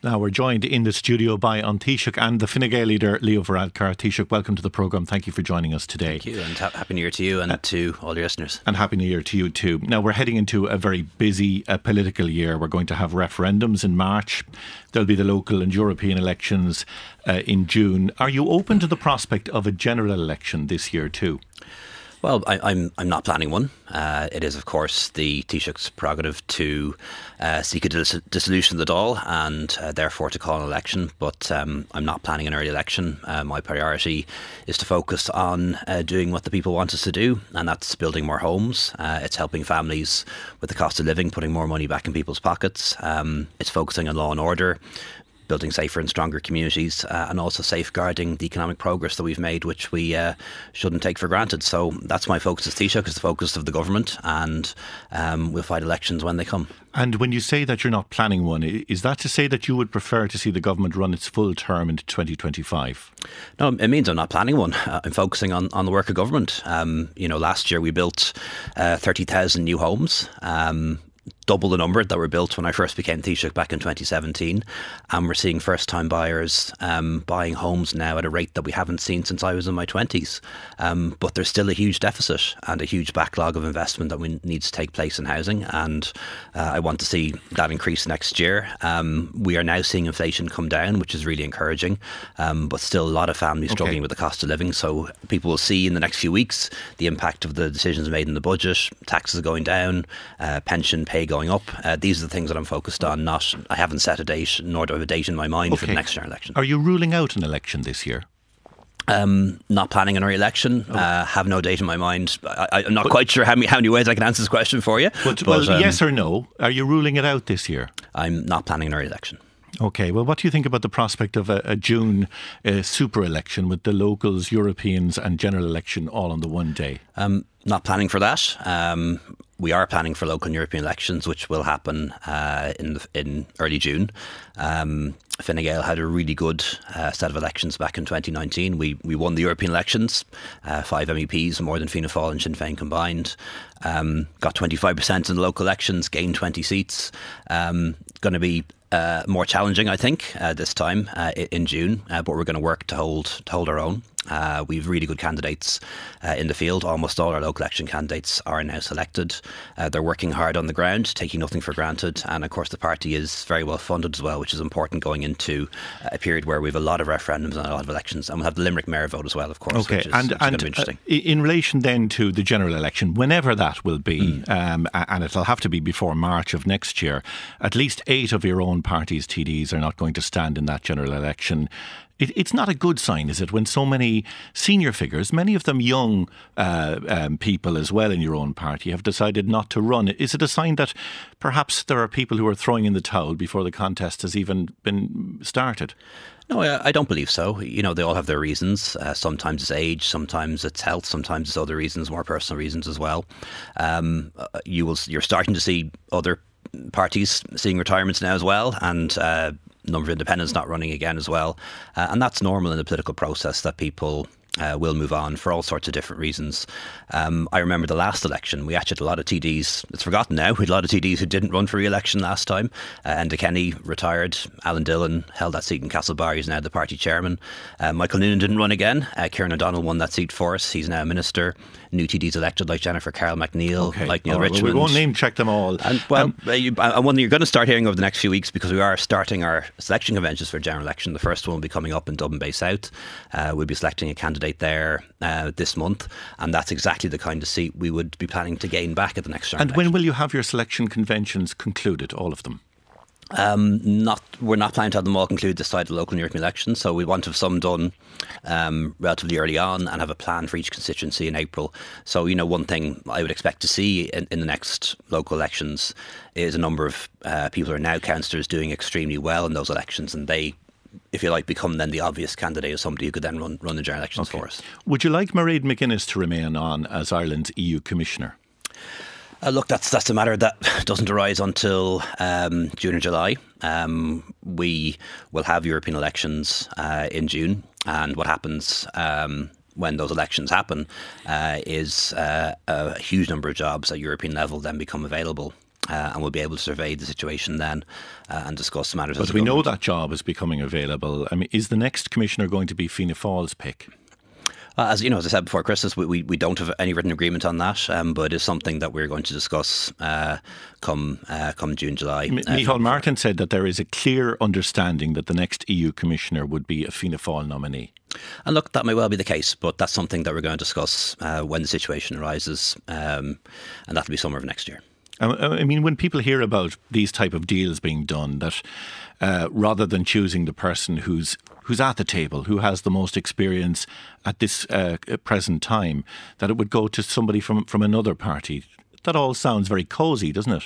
Now we're joined in the studio by An Taoiseach and the Fine Gael leader Leo Varadkar. Taoiseach, welcome to the programme. Thank you for joining us today. Thank you, and ha- happy New Year to you and uh, to all your listeners. And happy New Year to you too. Now we're heading into a very busy uh, political year. We're going to have referendums in March. There'll be the local and European elections uh, in June. Are you open to the prospect of a general election this year too? Well, I, am I'm, I'm not planning one. Uh, it is, of course, the Taoiseach's prerogative to uh, seek a dis- dissolution of the Dáil and uh, therefore to call an election. But um, I'm not planning an early election. Uh, my priority is to focus on uh, doing what the people want us to do, and that's building more homes. Uh, it's helping families with the cost of living, putting more money back in people's pockets. Um, it's focusing on law and order, building safer and stronger communities, uh, and also safeguarding the economic progress that we've made, which we uh, shouldn't take for granted. So that's my focus as Taoiseach, is the focus of the government, and um, we'll fight elections when they come. And when you say that you're not planning one, is that to say that you would prefer to see the government run its full term into 2025? No, it means I'm not planning one. Uh, I'm focusing on, on the work of government. Um, you know, last year we built uh, 30,000 new homes. Um, double the number that were built when I first became Taoiseach back in 2017. And we're seeing first time buyers um, buying homes now at a rate that we haven't seen since I was in my 20s. Um, but there's still a huge deficit and a huge backlog of investment that we, needs to take place in housing. And uh, I want to see that increase next year. Um, we are now seeing inflation come down, which is really encouraging, um, but still a lot of families struggling okay. with the cost of living. So people will see in the next few weeks the impact of the decisions made in the budget, taxes are going down, uh, pension pay going going up. Uh, these are the things that I'm focused on. Not, I haven't set a date, nor do I have a date in my mind okay. for the next general election. Are you ruling out an election this year? Um, not planning an re-election. Oh. Uh, have no date in my mind. I, am not but, quite sure how many, how many ways I can answer this question for you. But, but well, um, yes or no? Are you ruling it out this year? I'm not planning an re-election. Okay, well, what do you think about the prospect of a, a June uh, super election with the locals, Europeans, and general election all on the one day? Um, not planning for that. Um, we are planning for local and European elections, which will happen uh, in the, in early June. Um, Fine Gael had a really good uh, set of elections back in 2019. We we won the European elections, uh, five MEPs, more than Fianna Fáil and Sinn Féin combined. Um, got 25% in the local elections, gained 20 seats. Um, going to be uh, more challenging, I think, uh, this time uh, in June. But we're going to work to hold to hold our own. Uh, we've really good candidates uh, in the field. Almost all our local election candidates are now selected. Uh, they're working hard on the ground, taking nothing for granted. And of course, the party is very well funded as well, which is important going into a period where we have a lot of referendums and a lot of elections. And we'll have the Limerick mayor vote as well, of course. Okay, is, and, and uh, in relation then to the general election, whenever that will be, mm. um, and it'll have to be before March of next year, at least eight of your own party's TDs are not going to stand in that general election. It, it's not a good sign, is it, when so many senior figures, many of them young uh, um, people as well in your own party, have decided not to run? Is it a sign that perhaps there are people who are throwing in the towel before the contest has even been started? No, I, don't believe so. You know, they all have their reasons. Uh, sometimes it's age, sometimes it's health, sometimes it's other reasons, more personal reasons as well. Um, uh, you will, you're starting to see other parties seeing retirements now as well, and uh, number of independents not running again as well. Uh, and that's normal in the political process that people uh, will move on for all sorts of different reasons. Um, I remember the last election, we actually had a lot of TDs, it's forgotten now, we had a lot of TDs who didn't run for re election last time. Uh, Enda Kenny retired, Alan Dillon held that seat in Castlebar, he's now the party chairman. Uh, Michael Noonan didn't run again, uh, Kieran O'Donnell won that seat for us, he's now a minister. New TDs elected like Jennifer Carroll MacNeill, okay. like Neale Richmond. Well, we won't name check them all. And, well, um, uh, uh, one you're going to start hearing over the next few weeks because we are starting our selection conventions for general election. The first one will be coming up in Dublin Bay South. we'll be selecting a candidate there uh, this month, and that's exactly the kind of seat we would be planning to gain back at the next. And when will you have your selection conventions concluded, all of them? Um, not we're not planning to have them all conclude this side of the local and European elections, so we want to have some done um, relatively early on and have a plan for each constituency in April. So you know, one thing I would expect to see in, in the next local elections is a number of uh, people who are now councillors doing extremely well in those elections, and they if you like, become then the obvious candidate as somebody who could then run, run the general elections okay. for us. Would you like Mairead McGuinness to remain on as Ireland's EU Commissioner? Uh, look, that's that's a matter that doesn't arise until um, June or July. Um, we will have European elections uh, in June, and what happens um, when those elections happen uh, is uh, a huge number of jobs at European level then become available Uh, and we'll be able to survey the situation then uh, and discuss the matters. But we know that job is becoming available. I mean, is the next commissioner going to be Fianna Fáil's pick? Uh, as you know, as I said before Christmas, we, we, we don't have any written agreement on that, um, but it's something that we're going to discuss uh, come uh, come June, July. M- uh, Micheál Martin said that there is a clear understanding that the next EU commissioner would be a Fianna Fáil nominee. And look, that may well be the case, but that's something that we're going to discuss uh, when the situation arises, um, and that'll be summer of next year. I mean, when people hear about these type of deals being done, that uh, rather than choosing the person who's who's at the table, who has the most experience at this uh, present time, that it would go to somebody from from another party. That all sounds very cosy, doesn't it?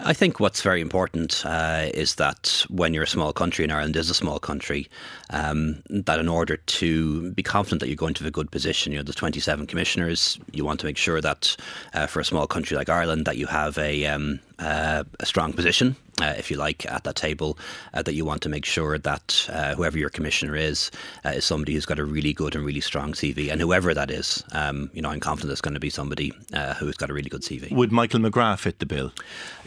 I think what's very important uh, is that when you're a small country, and Ireland is a small country, um, that in order to be confident that you're going to have a good position, you know, the 27 commissioners, you want to make sure that uh, for a small country like Ireland, that you have a, um, uh, a strong position uh, if you like, at that table, uh, that you want to make sure that uh, whoever your commissioner is uh, is somebody who's got a really good and really strong CV, and whoever that is, um, you know, I'm confident it's going to be somebody uh, who's got a really good CV. Would Michael McGrath fit the bill?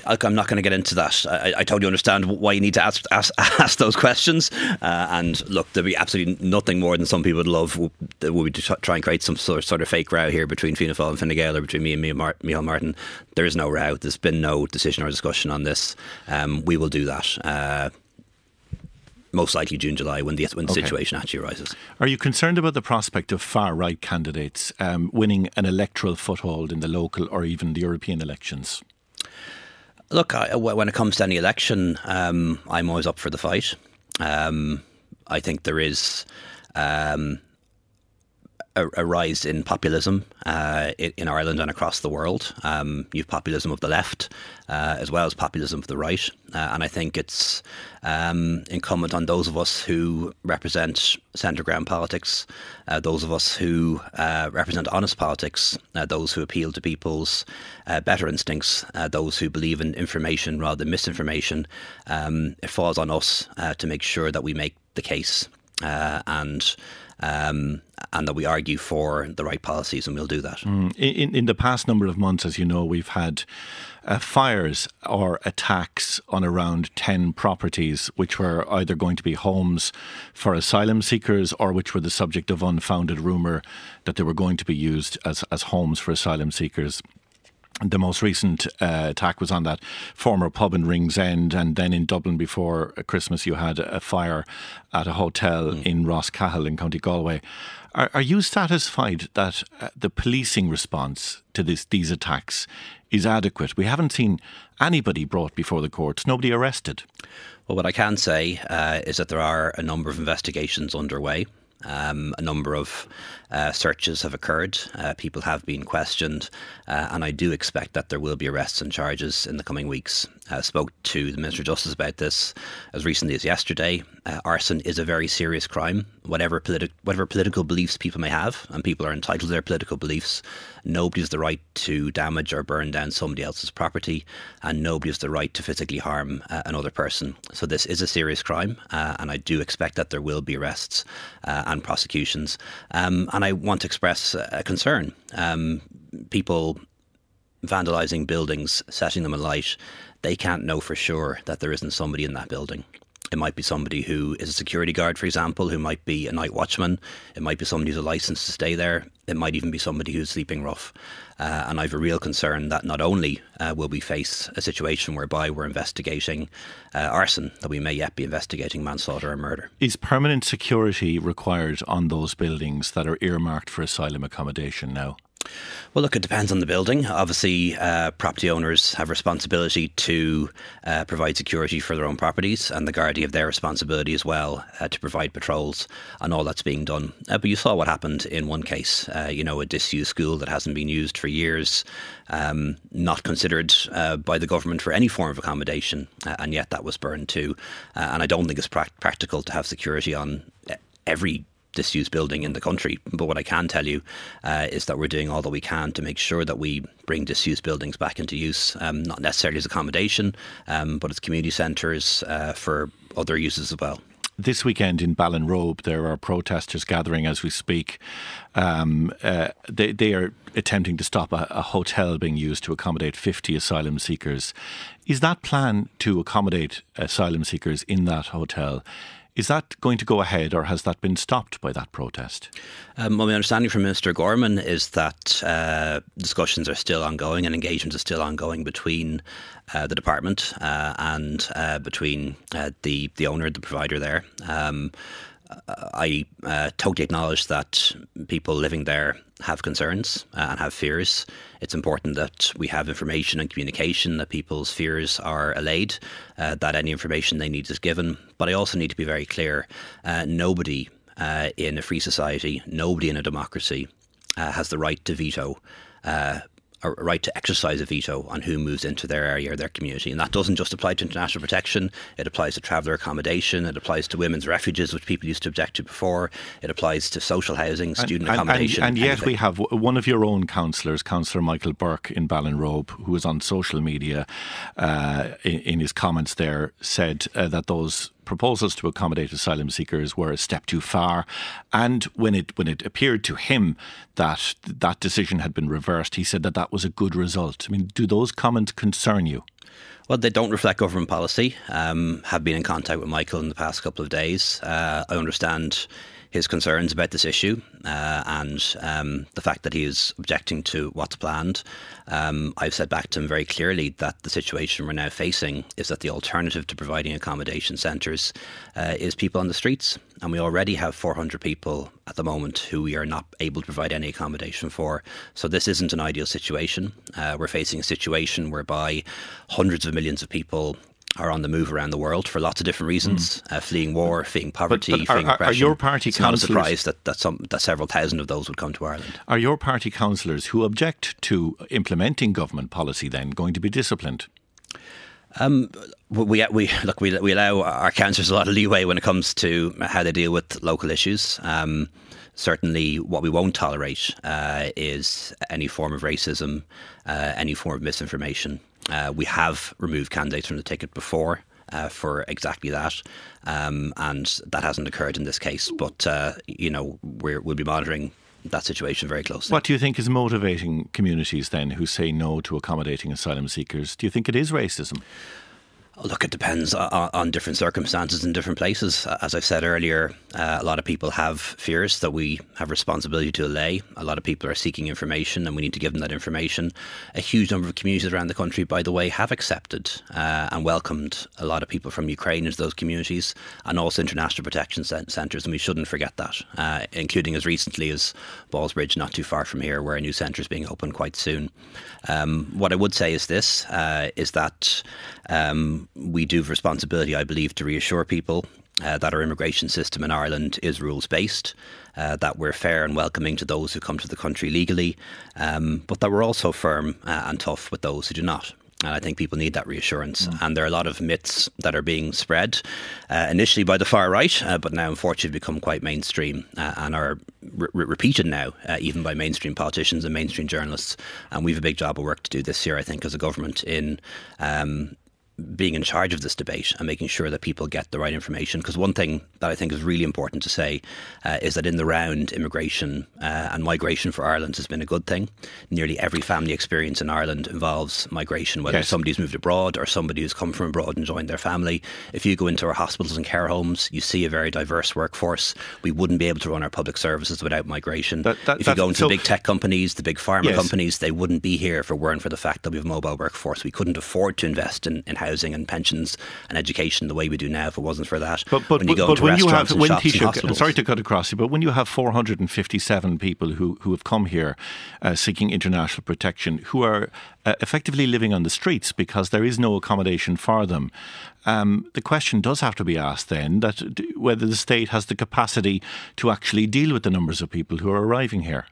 I'm not going to get into that. I, I, totally understand why you need to ask ask, ask those questions. Uh, and look, there'd be absolutely nothing more than some people would love that would be to try and create some sort of, sort of fake row here between Fianna Fáil and Fine Gael or between me and Micheál Martin. There is no row. There's been no decision or discussion on this. Um, we will do that. Uh, most likely June, July, when the when the okay. situation actually arises. Are you concerned about the prospect of far right candidates um, winning an electoral foothold in the local or even the European elections? Look, I, when it comes to any election, um, I'm always up for the fight. Um, I think there is um, a, rise in populism uh, in Ireland and across the world. Um, you've populism of the left uh, as well as populism of the right, uh, and I think it's um, incumbent on those of us who represent centre ground politics, uh, those of us who uh, represent honest politics, uh, those who appeal to people's better instincts, those who believe in information rather than misinformation. Um, it falls on us to make sure that we make the case and um, and that we argue for the right policies, and we'll do that. Mm. In, in the past number of months, as you know, we've had uh, fires or attacks on around 10 properties, which were either going to be homes for asylum seekers or which were the subject of unfounded rumour that they were going to be used as, as homes for asylum seekers. The most recent uh, attack was on that former pub in Ringsend, and then in Dublin before Christmas, you had a fire at a hotel mm. in Rosscahill in County Galway. Are, are you satisfied that uh, the policing response to this, these attacks is adequate? We haven't seen anybody brought before the courts, nobody arrested. Well, what I can say uh, is that there are a number of investigations underway. Um, a number of uh, searches have occurred. Uh, people have been questioned, uh, and I do expect that there will be arrests and charges in the coming weeks. I spoke to the Minister of Justice about this as recently as yesterday. Uh, arson is a very serious crime. Whatever, politi- whatever political beliefs people may have, and people are entitled to their political beliefs, nobody has the right to damage or burn down somebody else's property, and nobody has the right to physically harm uh, another person. So this is a serious crime, uh, and I do expect that there will be arrests and prosecutions. Um, and I want to express a concern. Um, people vandalising buildings, setting them alight, they can't know for sure that there isn't somebody in that building. It might be somebody who is a security guard, for example, who might be a night watchman. It might be somebody who's a license to stay there. It might even be somebody who's sleeping rough. Uh, and I have a real concern that not only uh, will we face a situation whereby we're investigating uh, arson, that we may yet be investigating manslaughter or murder. Is permanent security required on those buildings that are earmarked for asylum accommodation now? Well, look, it depends on the building. Obviously, uh, property owners have responsibility to uh, provide security for their own properties, and the Gardaí have their responsibility as well uh, to provide patrols and all that's being done. Uh, but you saw what happened in one case. Uh, you know, a disused school that hasn't been used for years, um, not considered uh, by the government for any form of accommodation, and yet that was burned too. and I don't think it's pra- practical to have security on every disused building in the country. But what I can tell you uh, is that we're doing all that we can to make sure that we bring disused buildings back into use, um, not necessarily as accommodation, um, but as community centres uh, for other uses as well. this weekend in Ballinrobe, there are protesters gathering as we speak. Um, uh, they, they are attempting to stop a, a, hotel being used to accommodate 50 asylum seekers. Is that plan to accommodate asylum seekers in that hotel? Is that going to go ahead, or has that been stopped by that protest? Um, well, my understanding from Minister Gorman is that uh, discussions are still ongoing and engagements are still ongoing between uh, the department uh, and uh, between uh, the the owner, the provider there. Um, I uh, totally acknowledge that people living there have concerns uh, and have fears. It's important that we have information and communication, that people's fears are allayed, uh, that any information they need is given. But I also need to be very clear uh, nobody uh, in a free society, nobody in a democracy uh, has the right to veto a right to exercise a veto on who moves into their area or their community. And that doesn't just apply to international protection, it applies to traveller accommodation, it applies to women's refuges, which people used to object to before, it applies to social housing, student and, accommodation. And, and, and yet we have one of your own councillors, Councillor Michael Burke in Ballinrobe, who was on social media uh, in, in, his comments there, said uh, that those proposals to accommodate asylum seekers were a step too far. And when it when it appeared to him that that decision had been reversed, he said that that was a good result. I mean, do those comments concern you? Well, they don't reflect government policy. Um, have been in contact with Michael in the past couple of days. Uh, I understand his concerns about this issue uh, and um, the fact that he is objecting to what's planned. Um, I've said back to him very clearly that the situation we're now facing is that the alternative to providing accommodation centres uh, is people on the streets. And we already have 400 people at the moment who we are not able to provide any accommodation for. So this isn't an ideal situation. Uh, we're facing a situation whereby hundreds of millions of people are on the move around the world for lots of different reasons, mm. uh, fleeing war, fleeing poverty, but, but fleeing are, oppression. Are your party it's councillors... not a surprise that, that, some, that several thousand of those would come to Ireland. Are your party councillors who object to implementing government policy then going to be disciplined? Um, we we look we we allow our councillors a lot of leeway when it comes to how they deal with local issues. Um, certainly, what we won't tolerate uh, is any form of racism, uh, any form of misinformation. Uh, we have removed candidates from the ticket before. Uh, for exactly that, um, and that hasn't occurred in this case. But uh, you know, we will be monitoring that situation very closely. What do you think is motivating communities then who say no to accommodating asylum seekers? Do you think it is racism? Look, it depends on, on, different circumstances in different places. As I've said earlier, uh, a lot of people have fears that we have responsibility to allay. A lot of people are seeking information, and we need to give them that information. A huge number of communities around the country, by the way, have accepted uh, and welcomed a lot of people from Ukraine into those communities, and also international protection centres. And we shouldn't forget that, uh, including as recently as Ballsbridge, not too far from here, where a new centre is being opened quite soon. Um, what I would say is this: uh, is that. Um, we do have responsibility, I believe, to reassure people uh, that our immigration system in Ireland is rules based, uh, that we're fair and welcoming to those who come to the country legally, um, but that we're also firm uh, and tough with those who do not. And I think people need that reassurance. Mm. And there are a lot of myths that are being spread, uh, initially by the far right, uh, but now unfortunately become quite mainstream uh, and are re- repeated now, uh, even by mainstream politicians and mainstream journalists. And we have a big job of work to do this year, I think, as a government in. Um, being in charge of this debate and making sure that people get the right information. Because one thing that I think is really important to say uh, is that in the round, immigration uh, and migration for Ireland has been a good thing. Nearly every family experience in Ireland involves migration, whether yes. somebody's moved abroad or somebody who's come from abroad and joined their family. If you go into our hospitals and care homes, you see a very diverse workforce. We wouldn't be able to run our public services without migration. That, that, if you go into so the big tech companies, the big pharma yes. companies, they wouldn't be here if it weren't for the fact that we have a mobile workforce. We couldn't afford to invest in, in housing and pensions and education the way we do now if it wasn't for that. But, but when you go but when you have, when Taoiseach, sorry to cut across you, but when you have 457 people who, who have come here uh, seeking international protection, who are uh, effectively living on the streets because there is no accommodation for them, um, the question does have to be asked then that whether the state has the capacity to actually deal with the numbers of people who are arriving here.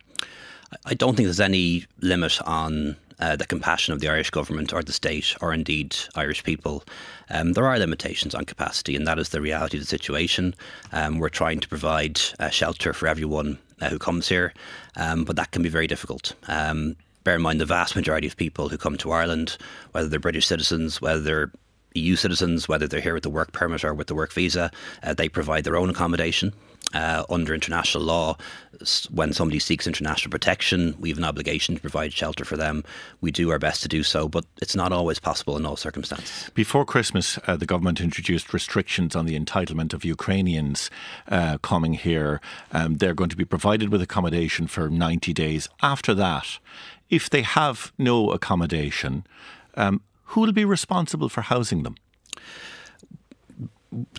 I don't think there's any limit on uh, the compassion of the Irish government or the state or indeed Irish people. Um, there are limitations on capacity, and that is the reality of the situation. Um, we're trying to provide uh, shelter for everyone uh, who comes here, um, but that can be very difficult. Um, bear in mind the vast majority of people who come to Ireland, whether they're British citizens, whether they're EU citizens, whether they're here with the work permit or with the work visa, uh, they provide their own accommodation. Uh, under international law, when somebody seeks international protection, we have an obligation to provide shelter for them. We do our best to do so, but it's not always possible in all circumstances. Before Christmas, uh, the government introduced restrictions on the entitlement of Ukrainians uh, coming here. Um, they're going to be provided with accommodation for 90 days. After that, if they have no accommodation, um, who will be responsible for housing them?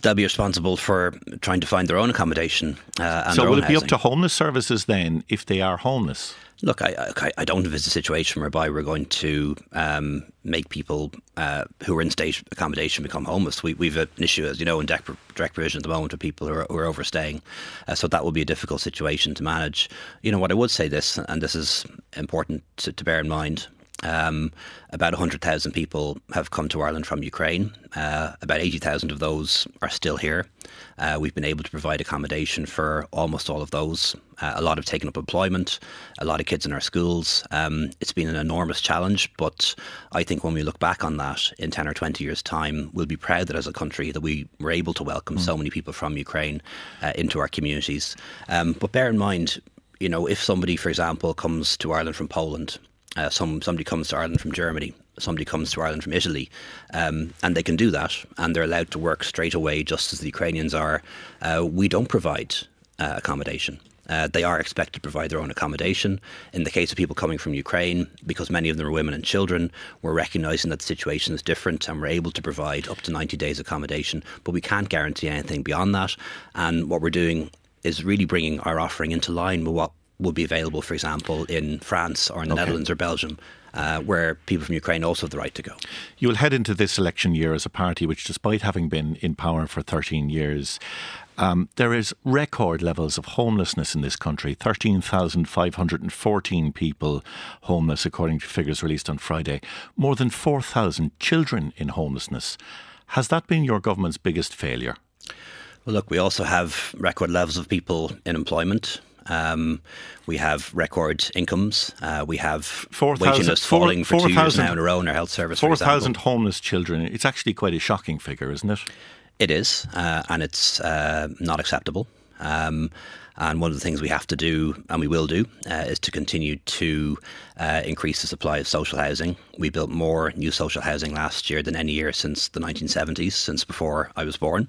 They'll be responsible for trying to find their own accommodation. Uh, so, will it be housing. up to homeless services then if they are homeless? Look, I, I, I don't envisage a situation whereby we're going to um, make people uh, who are in state accommodation become homeless. We, we've an issue, as you know, in direct, direct provision at the moment with people who are, who are overstaying. Uh, so that will be a difficult situation to manage. You know, what I would say this, and this is important to, to bear in mind, um, about 100,000 people have come to Ireland from Ukraine. Uh, about 80,000 of those are still here. Uh, we've been able to provide accommodation for almost all of those. Uh, a lot have taken up employment, a lot of kids in our schools. Um, it's been an enormous challenge, but I think when we look back on that in 10 or 20 years' time, we'll be proud that as a country that we were able to welcome mm. so many people from Ukraine uh, into our communities. Um, but bear in mind, you know, if somebody, for example, comes to Ireland from Poland uh, some somebody comes to Ireland from Germany, somebody comes to Ireland from Italy, um, and they can do that, and they're allowed to work straight away, just as the Ukrainians are. Uh, we don't provide uh, accommodation. Uh, they are expected to provide their own accommodation. In the case of people coming from Ukraine, because many of them are women and children, we're recognising that the situation is different and we're able to provide up to 90 days accommodation, but we can't guarantee anything beyond that. And what we're doing is really bringing our offering into line with what would be available, for example, in France or in the okay. Netherlands or Belgium. Uh, where people from Ukraine also have the right to go. You will head into this election year as a party which, despite having been in power for 13 years, um, there is record levels of homelessness in this country 13,514 people homeless, according to figures released on Friday. More than 4,000 children in homelessness. Has that been your government's biggest failure? Well, look, we also have record levels of people in employment. Um, we have record incomes. Uh, we have 4, waiting lists falling 4, for two years now in a row in our health service. 4,000 homeless children. It's actually quite a shocking figure, isn't it? It is, uh, and it's uh, not acceptable. Um, and one of the things we have to do, and we will do, uh, is to continue to uh, increase the supply of social housing. We built more new social housing last year than any year since the 1970s, since before I was born.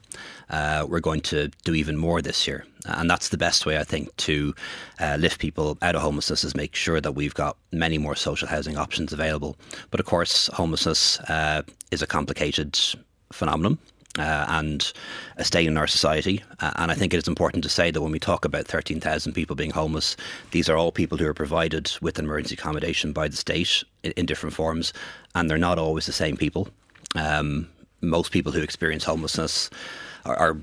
Uh, we're going to do even more this year. And that's the best way, I think, to uh, lift people out of homelessness is make sure that we've got many more social housing options available. But of course, homelessness uh, is a complicated phenomenon uh, and a state in our society. Uh, and I think it is important to say that when we talk about 13,000 people being homeless, these are all people who are provided with emergency accommodation by the state in, in different forms, and they're not always the same people. Um, most people who experience homelessness are, are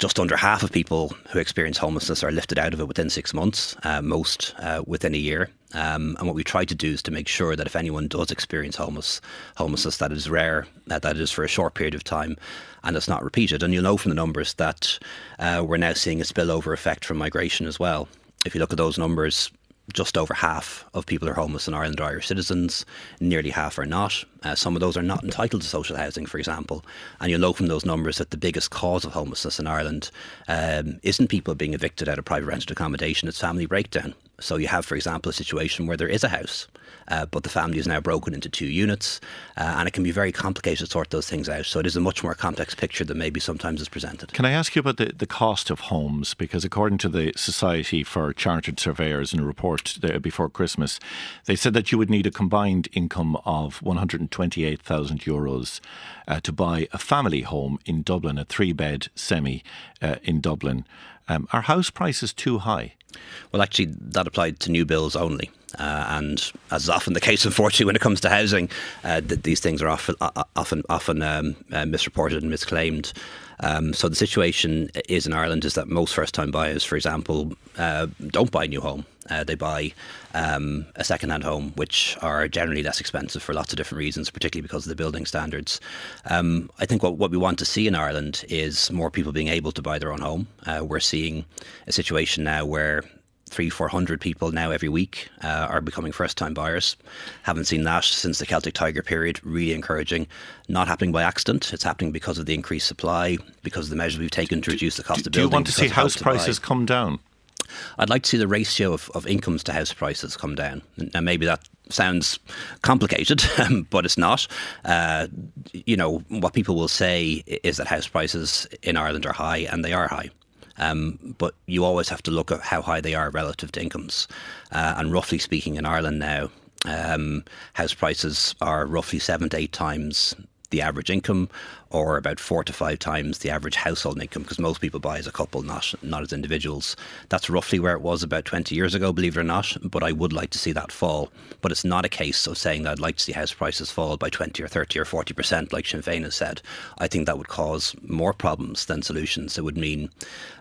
just under half of people who experience homelessness are lifted out of it within six months, uh, most uh, within a year. Um, and what we try to do is to make sure that if anyone does experience homeless, homelessness, that is rare, that, that it is for a short period of time, and it's not repeated. And you'll know from the numbers that uh, we're now seeing a spillover effect from migration as well. If you look at those numbers, just over half of people who are homeless in Ireland are Irish citizens. Nearly half are not. Uh, some of those are not entitled to social housing, for example. And you'll know from those numbers that the biggest cause of homelessness in Ireland um, isn't people being evicted out of private rented accommodation, it's family breakdown. So you have, for example, a situation where there is a house, uh, but the family is now broken into two units, uh, and it can be very complicated to sort those things out. So it is a much more complex picture than maybe sometimes is presented. Can I ask you about the, the cost of homes? Because according to the Society for Chartered Surveyors in a report before Christmas, they said that you would need a combined income of 128,000 euros uh, to buy a family home in Dublin, a three bed semi uh, in Dublin. Um, are house prices too high? Well, actually, that applied to new bills only. Uh, and as is often the case, unfortunately, when it comes to housing, uh, th- these things are often uh, often often um, uh, misreported and misclaimed. Um, so the situation is in Ireland is that most first-time buyers, for example, uh, don't buy a new home. Uh, they buy um, a second-hand home, which are generally less expensive for lots of different reasons, particularly because of the building standards. Um, I think what, what we want to see in Ireland is more people being able to buy their own home. we're seeing a situation now where three, four hundred people now every week uh, are becoming first-time buyers. Haven't seen that since the Celtic Tiger period. Really encouraging. Not happening by accident. It's happening because of the increased supply, because of the measures we've taken to reduce the cost do, of building. Do you want to see house prices come down? I'd like to see the ratio of, of incomes to house prices come down. And maybe that sounds complicated, but it's not. Uh, you know, what people will say is that house prices in Ireland are high, and they are high. Um, but you always have to look at how high they are relative to incomes. Uh, and roughly speaking, in Ireland now, um, house prices are roughly seven to eight times the average income or about four to five times the average household income because most people buy as a couple, not not as individuals. That's roughly where it was about 20 years ago, believe it or not. But I would like to see that fall. But it's not a case of saying that I'd like to see house prices fall by 20 or 30 or 40 percent, like Sinn Féin has said. I think that would cause more problems than solutions. It would mean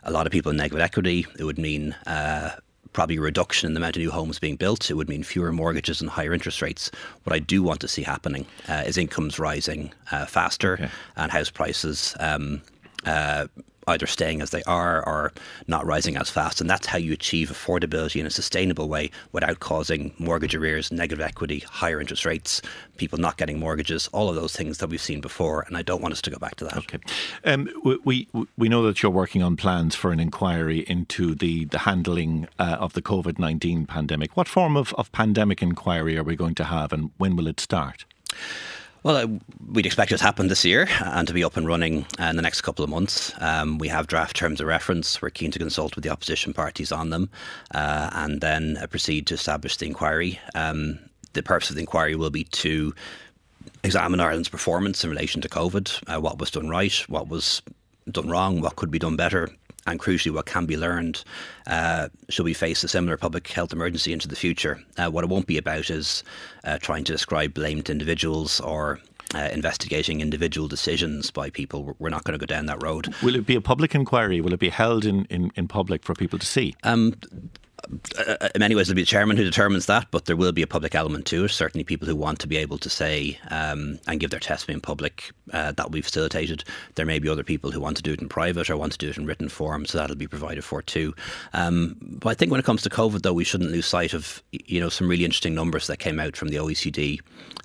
a lot of people in negative equity. It would mean uh, probably a reduction in the amount of new homes being built. It would mean fewer mortgages and higher interest rates. What I do want to see happening uh, is incomes rising uh, faster okay. and house prices um, uh, either staying as they are or not rising as fast. And that's how you achieve affordability in a sustainable way without causing mortgage arrears, negative equity, higher interest rates, people not getting mortgages, all of those things that we've seen before. And I don't want us to go back to that. Okay. Um, we, we know that you're working on plans for an inquiry into the, the handling uh, of the COVID 19 pandemic. What form of, of pandemic inquiry are we going to have and when will it start? Well, uh, we'd expect it to happen this year and to be up and running uh, in the next couple of months. Um, we have draft terms of reference. We're keen to consult with the opposition parties on them uh, and then uh, proceed to establish the inquiry. Um, the purpose of the inquiry will be to examine Ireland's performance in relation to COVID, uh, what was done right, what was done wrong, what could be done better, and crucially, what can be learned uh, should we face a similar public health emergency into the future. Uh, what it won't be about is uh, trying to describe blamed individuals or uh, investigating individual decisions by people. We're not going to go down that road. Will it be a public inquiry? Will it be held in, in, in public for people to see? Um, in many ways, it'll be the chairman who determines that, but there will be a public element to it. Certainly, people who want to be able to say um, and give their testimony in public, uh, that be facilitated. There may be other people who want to do it in private or want to do it in written form, so that'll be provided for too. Um, but I think when it comes to COVID, though, we shouldn't lose sight of you know some really interesting numbers that came out from the OECD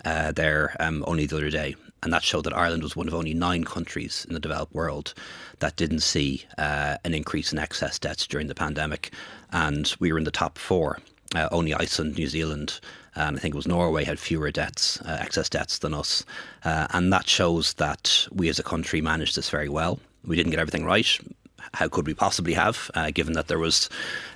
uh, there um, only the other day and that showed that Ireland was one of only nine countries in the developed world that didn't see uh, an increase in excess debts during the pandemic, and we were in the top four. Uh, only Iceland, New Zealand, and I think it was Norway had fewer deaths, uh, excess debts than us, uh, and that shows that we as a country managed this very well. We didn't get everything right how could we possibly have, uh, given that there was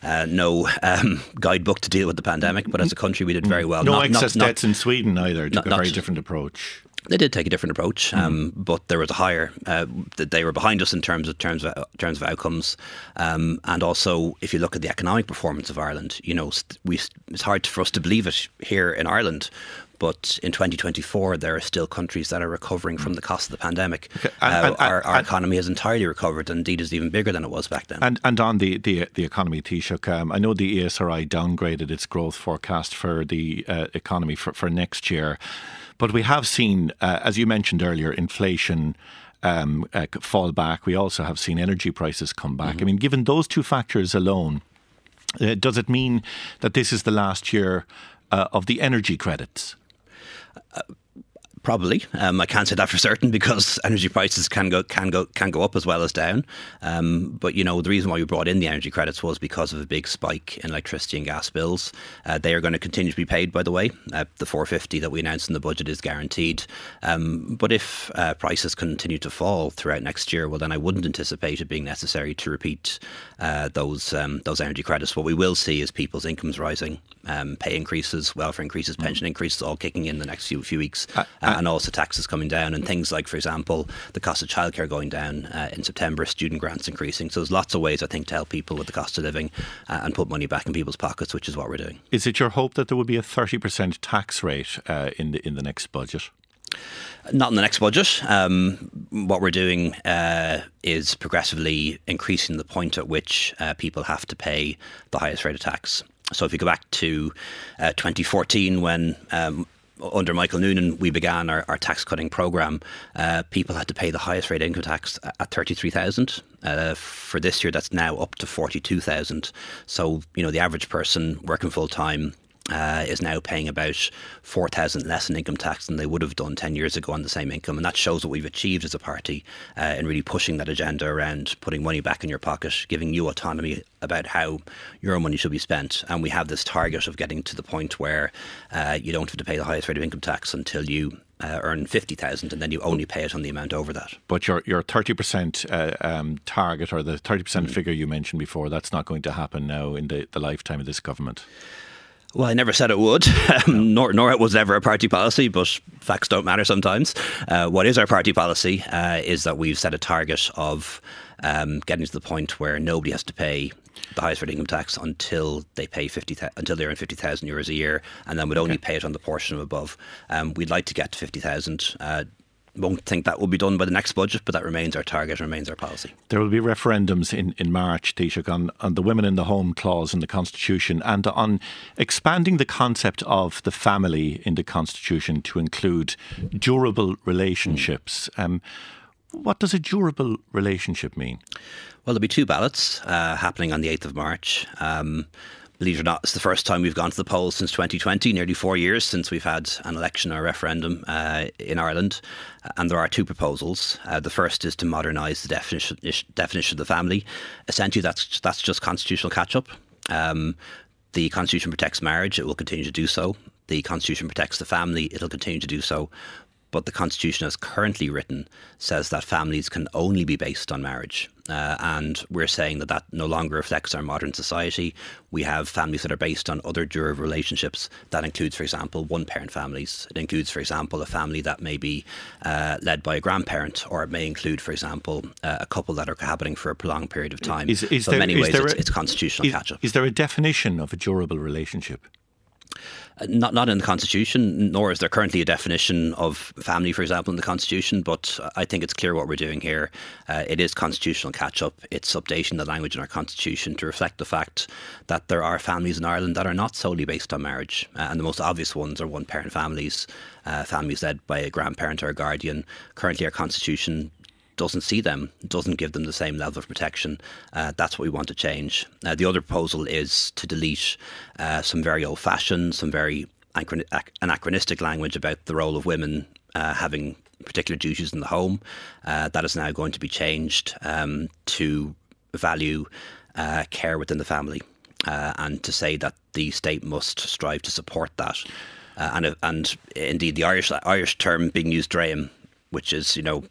uh, no um, guidebook to deal with the pandemic? But as a country, we did very well. No not, excess not, deaths not, in Sweden either. Took a very different approach. They did take a different approach, mm. um, but there was a higher. Uh, they were behind us in terms of terms of terms of outcomes, um, and also if you look at the economic performance of Ireland, you know, we, it's hard for us to believe it here in Ireland, but in 2024, there are still countries that are recovering from the cost of the pandemic. Okay. And, uh, and, our, our and, economy has entirely recovered, and indeed is even bigger than it was back then. And and on the the, the economy, Taoiseach, um, I know the ESRI downgraded its growth forecast for the uh, economy for, for next year. But we have seen, uh, as you mentioned earlier, inflation. Um, uh, fall back. We also have seen energy prices come back. Mm-hmm. I mean, given those two factors alone, uh, does it mean that this is the last year uh, of the energy credits? Uh, Probably, um, I can't say that for certain because energy prices can go can go can go up as well as down. Um, but you know the reason why we brought in the energy credits was because of a big spike in electricity and gas bills. Uh, they are going to continue to be paid, by the way. Uh, the 450 that we announced in the budget is guaranteed. Um, but if uh, prices continue to fall throughout next year, well, then I wouldn't anticipate it being necessary to repeat uh, those um, those energy credits. What we will see is people's incomes rising, um, pay increases, welfare increases, pension mm. increases, all kicking in the next few few weeks. Uh, and also taxes coming down and things like, for example, the cost of childcare going down uh, in September, student grants increasing. So there's lots of ways, I think, to help people with the cost of living uh, and put money back in people's pockets, which is what we're doing. Is it your hope that there will be a 30% tax rate uh, in the in the next budget? Not in the next budget. Um, what we're doing uh, is progressively increasing the point at which uh, people have to pay the highest rate of tax. So if you go back to uh, 2014, when um, under Michael Noonan, we began our, our tax cutting program. Uh, people had to pay the highest rate income tax at thirty three thousand. Uh, for this year, that's now up to forty two thousand. So you know the average person working full time uh, is now paying about 4,000 less in income tax than they would have done 10 years ago on the same income. And that shows what we've achieved as a party uh, in really pushing that agenda around putting money back in your pocket, giving you autonomy about how your money should be spent. And we have this target of getting to the point where uh, you don't have to pay the highest rate of income tax until you uh, earn 50,000 and then you only pay it on the amount over that. But your your 30% uh, um, target or the 30% mm. figure you mentioned before, that's not going to happen now in the, the lifetime of this government. Well, I never said it would, um, nor, nor it was ever a party policy, but facts don't matter sometimes. Uh, what is our party policy uh, is that we've set a target of um, getting to the point where nobody has to pay the highest rate income tax until they pay 50 until they earn 50,000 euros a year and then would only okay. pay it on the portion above. Um, we'd like to get to 50,000. Uh, won't think that will be done by the next budget, but that remains our target, remains our policy. There will be referendums in, in March, Taoiseach, on, on the Women in the Home clause in the Constitution and on expanding the concept of the family in the Constitution to include durable relationships. Um, what does a durable relationship mean? Well, there'll be two ballots uh, happening on the 8th of March. Um, believe it or not, it's the first time we've gone to the polls since 2020, nearly four years since we've had an election or referendum uh, in Ireland. And there are two proposals. Uh, the first is to modernise the definition, definition of the family. Essentially, that's that's just constitutional catch up. Um, the Constitution protects marriage; it will continue to do so. The Constitution protects the family; it'll continue to do so. But the Constitution, as currently written, says that families can only be based on marriage. Uh, and we're saying that that no longer reflects our modern society. We have families that are based on other durable relationships. That includes, for example, one parent families. It includes, for example, a family that may be uh, led by a grandparent, or it may include, for example, uh, a couple that are cohabiting for a prolonged period of time. Is, is so, there, in many ways, it's, a, it's, constitutional catch up. Is there a definition of a durable relationship? Not not in the constitution, nor is there currently a definition of family, for example, in the constitution. But I think it's clear what we're doing here. Uh, it is constitutional catch up. It's updating the language in our constitution to reflect the fact that there are families in Ireland that are not solely based on marriage, uh, and the most obvious ones are one parent families, uh, families led by a grandparent or a guardian. Currently, our constitution doesn't see them, doesn't give them the same level of protection. Uh, that's what we want to change. Uh, the other proposal is to delete uh, some very old fashioned, some very anachronistic language about the role of women uh, having particular duties in the home. Uh, that is now going to be changed um, to value uh, care within the family and to say that the state must strive to support that. and, and indeed, the Irish Irish term being used, Dréim, which is you know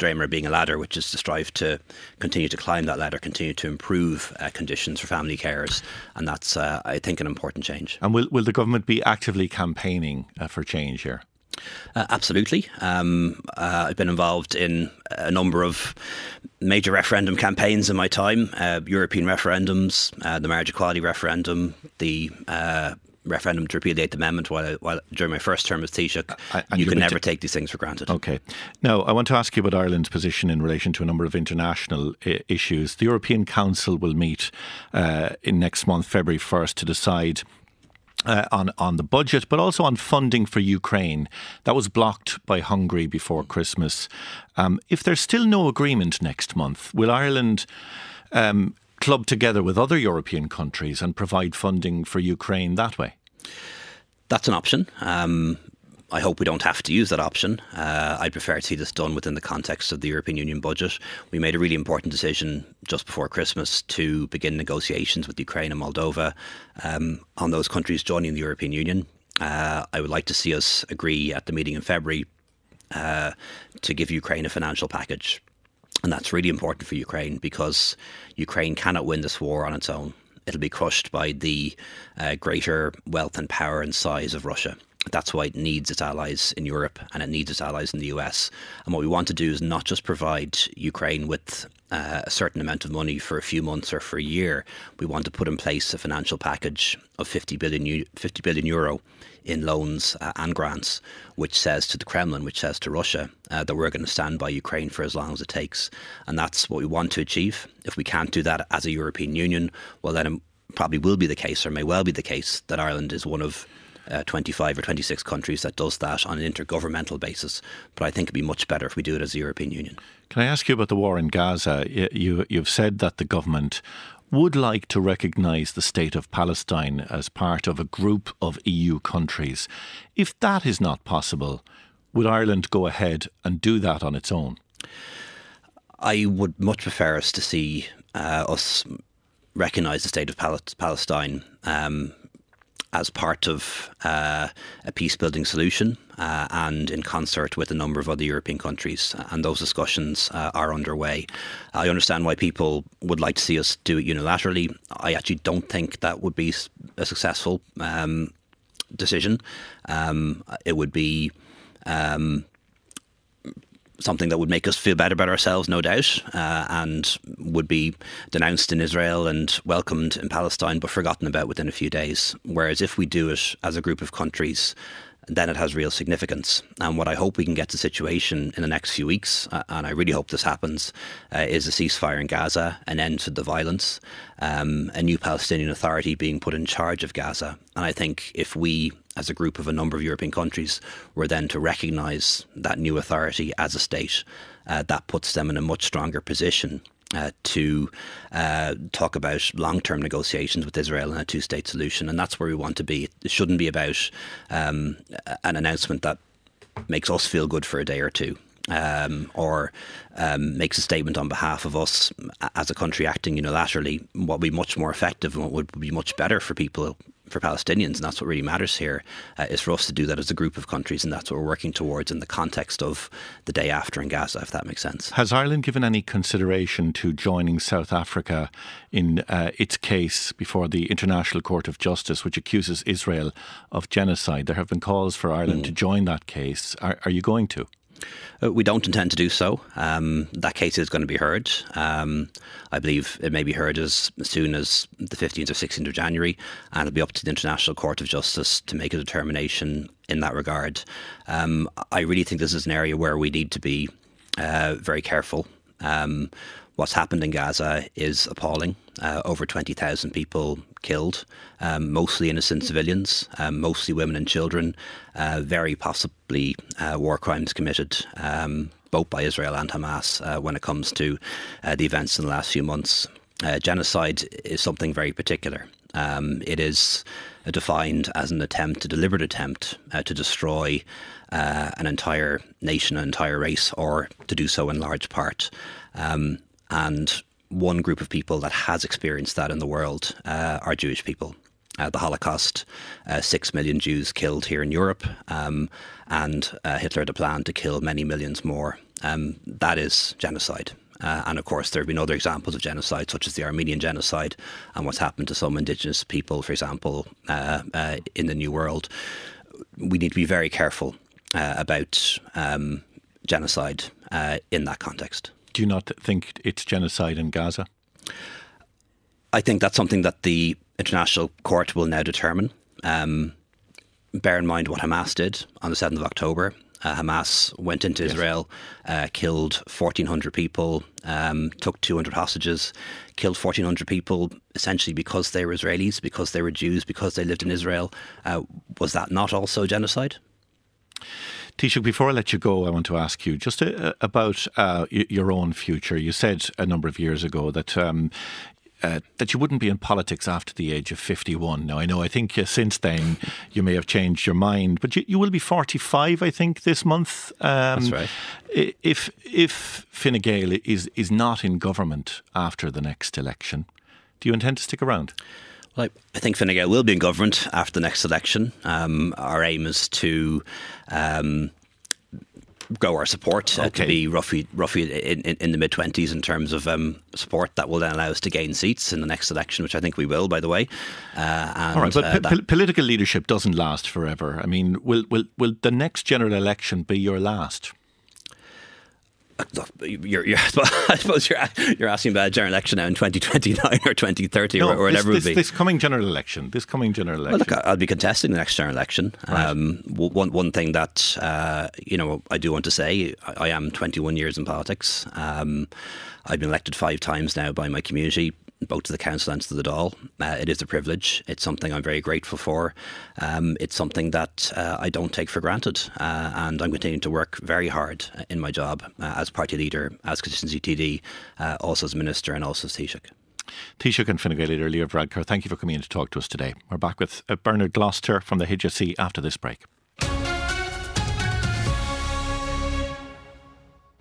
Dréimire being a ladder, which is to strive to continue to climb that ladder, continue to improve uh, conditions for family carers, and that's, uh, I think, an important change. And will will the government be actively campaigning uh, for change here? Uh, absolutely. Um, uh, I've been involved in a number of major referendum campaigns in my time uh, European referendums, uh, the marriage equality referendum, the uh, referendum to repeal the Eighth Amendment while, while during my first term as Taoiseach. you can never take these things for granted. Okay. Now, I want to ask you about Ireland's position in relation to a number of international I- uh, issues. The European Council will meet uh, in next month, February 1st, to decide uh, on on the budget, but also on funding for Ukraine. That was blocked by Hungary before Christmas. Um, if there's still no agreement next month, will Ireland um, club together with other European countries and provide funding for Ukraine that way? That's an option. Um, I hope we don't have to use that option. Uh, I prefer to see this done within the context of the European Union budget. We made a really important decision just before Christmas to begin negotiations with Ukraine and Moldova um, on those countries joining the European Union. Uh, I would like to see us agree at the meeting in February uh, to give Ukraine a financial package and that's really important for Ukraine because Ukraine cannot win this war on its own. It'll be crushed by the uh, greater wealth and power and size of Russia. That's why it needs its allies in Europe and it needs its allies in the US. And what we want to do is not just provide Ukraine with uh, a certain amount of money for a few months or for a year. We want to put in place a financial package of 50 billion, 50 billion euro in loans uh, and grants, which says to the Kremlin, which says to Russia, uh, that we're going to stand by Ukraine for as long as it takes. And that's what we want to achieve. If we can't do that as a European Union, well, then it probably will be the case, or may well be the case, that Ireland is one of uh, 25 or 26 countries that does that on an intergovernmental basis. But I think it'd be much better if we do it as the European Union. Can I ask you about the war in Gaza? You, you've said that the government would like to recognise the state of Palestine as part of a group of EU countries. If that is not possible, would Ireland go ahead and do that on its own? I would much prefer us to see uh, us recognise the state of Palestine um, as part of uh, a peace building solution uh, and in concert with a number of other European countries. And those discussions uh, are underway. I understand why people would like to see us do it unilaterally. I actually don't think that would be a successful um, decision. Um, it would be. Um, something that would make us feel better about ourselves, no doubt, uh, and would be denounced in Israel and welcomed in Palestine, but forgotten about within a few days. Whereas if we do it as a group of countries, then it has real significance. And what I hope we can get to situation in the next few weeks, uh, and I really hope this happens, uh, is a ceasefire in Gaza, an end to the violence, um, a new Palestinian Authority being put in charge of Gaza. And I think if we, as a group of a number of European countries, were then to recognise that new authority as a state, uh, that puts them in a much stronger position uh, to uh, talk about long term negotiations with Israel and a two state solution. And that's where we want to be. It shouldn't be about um, an announcement that makes us feel good for a day or two. Um, or um, makes a statement on behalf of us as a country acting unilaterally, what would be much more effective and what would be much better for people for Palestinians, and that's what really matters here, uh, is for us to do that as a group of countries, and that's what we're working towards in the context of the day after in Gaza, if that makes sense. Has Ireland given any consideration to joining South Africa in uh, its case before the International Court of Justice, which accuses Israel of genocide? There have been calls for Ireland mm. to join that case. Are, are you going to? Uh, we don't intend to do so. Um, that case is going to be heard. Um, I believe it may be heard as soon as the 15th or 16th of January, and it'll be up to the International Court of Justice to make a determination in that regard. Um, I really think this is an area where we need to be uh, very careful. Um, what's happened in Gaza is appalling. Uh, over 20,000 people killed, um, mostly innocent civilians, um, mostly women and children, uh, very possibly uh, war crimes committed. Um, both by Israel and Hamas, uh, when it comes to uh, the events in the last few months. Uh, genocide is something very particular. Um, it is defined as an attempt, a deliberate attempt to destroy an entire nation, an entire race, or to do so in large part. Um, and one group of people that has experienced that in the world uh, are Jewish people. Uh, the Holocaust, uh, six million Jews killed here in Europe, um, and uh, Hitler had a plan to kill many millions more. Um, that is genocide. Uh, and of course, there have been other examples of genocide, such as the Armenian genocide and what's happened to some indigenous people, for example, uh, in the New World. We need to be very careful about um, genocide in that context. Do you not think it's genocide in Gaza? I think that's something that the International Court will now determine. Um, bear in mind what Hamas did on the 7th of October. Uh, Hamas went into yes. Israel, uh, killed 1,400 people, um, took 200 hostages, killed 1,400 people essentially because they were Israelis, because they were Jews, because they lived in Israel. Uh, was that not also genocide? Taoiseach, before I let you go, I want to ask you just a, uh, about uh, your own future. You said a number of years ago that um, uh, that you wouldn't be in politics after the age of 51. Now, I know, I think uh, since then you may have changed your mind, but you, you will be 45, I think, this month. Um, That's right. If, if Fine Gael is, is not in government after the next election, do you intend to stick around? Well, I, think Fine Gael will be in government after the next election. Um, our aim is to um, grow our support uh, to be roughly roughly in, in, in the mid twenties in terms of um, support that will then allow us to gain seats in the next election, which I think we will, by the way. Uh, and, All right, but uh, p- political leadership doesn't last forever. I mean, will will will the next general election be your last? Look, you're, you're, I suppose you're you're asking about a general election now in 2029 or 2030 no, or, whatever this, it would be. This coming general election. This coming general election. Well, look, I'll be contesting the next general election. Right. Um, one one thing that uh, you know I do want to say, I, I am 21 years in politics. Um, I've been elected five times now by my community both to the council and to the Dáil. Uh, it is a privilege. It's something I'm very grateful for. Um, it's something that uh, I don't take for granted, uh, and I'm continuing to work very hard in my job uh, as party leader, as constituency TD, uh, also as minister, and also as Taoiseach. Taoiseach and Fine Gael leader Leo Varadkar, thank you for coming in to talk to us today. We're back with Bernard Gloster from the HSE after this break.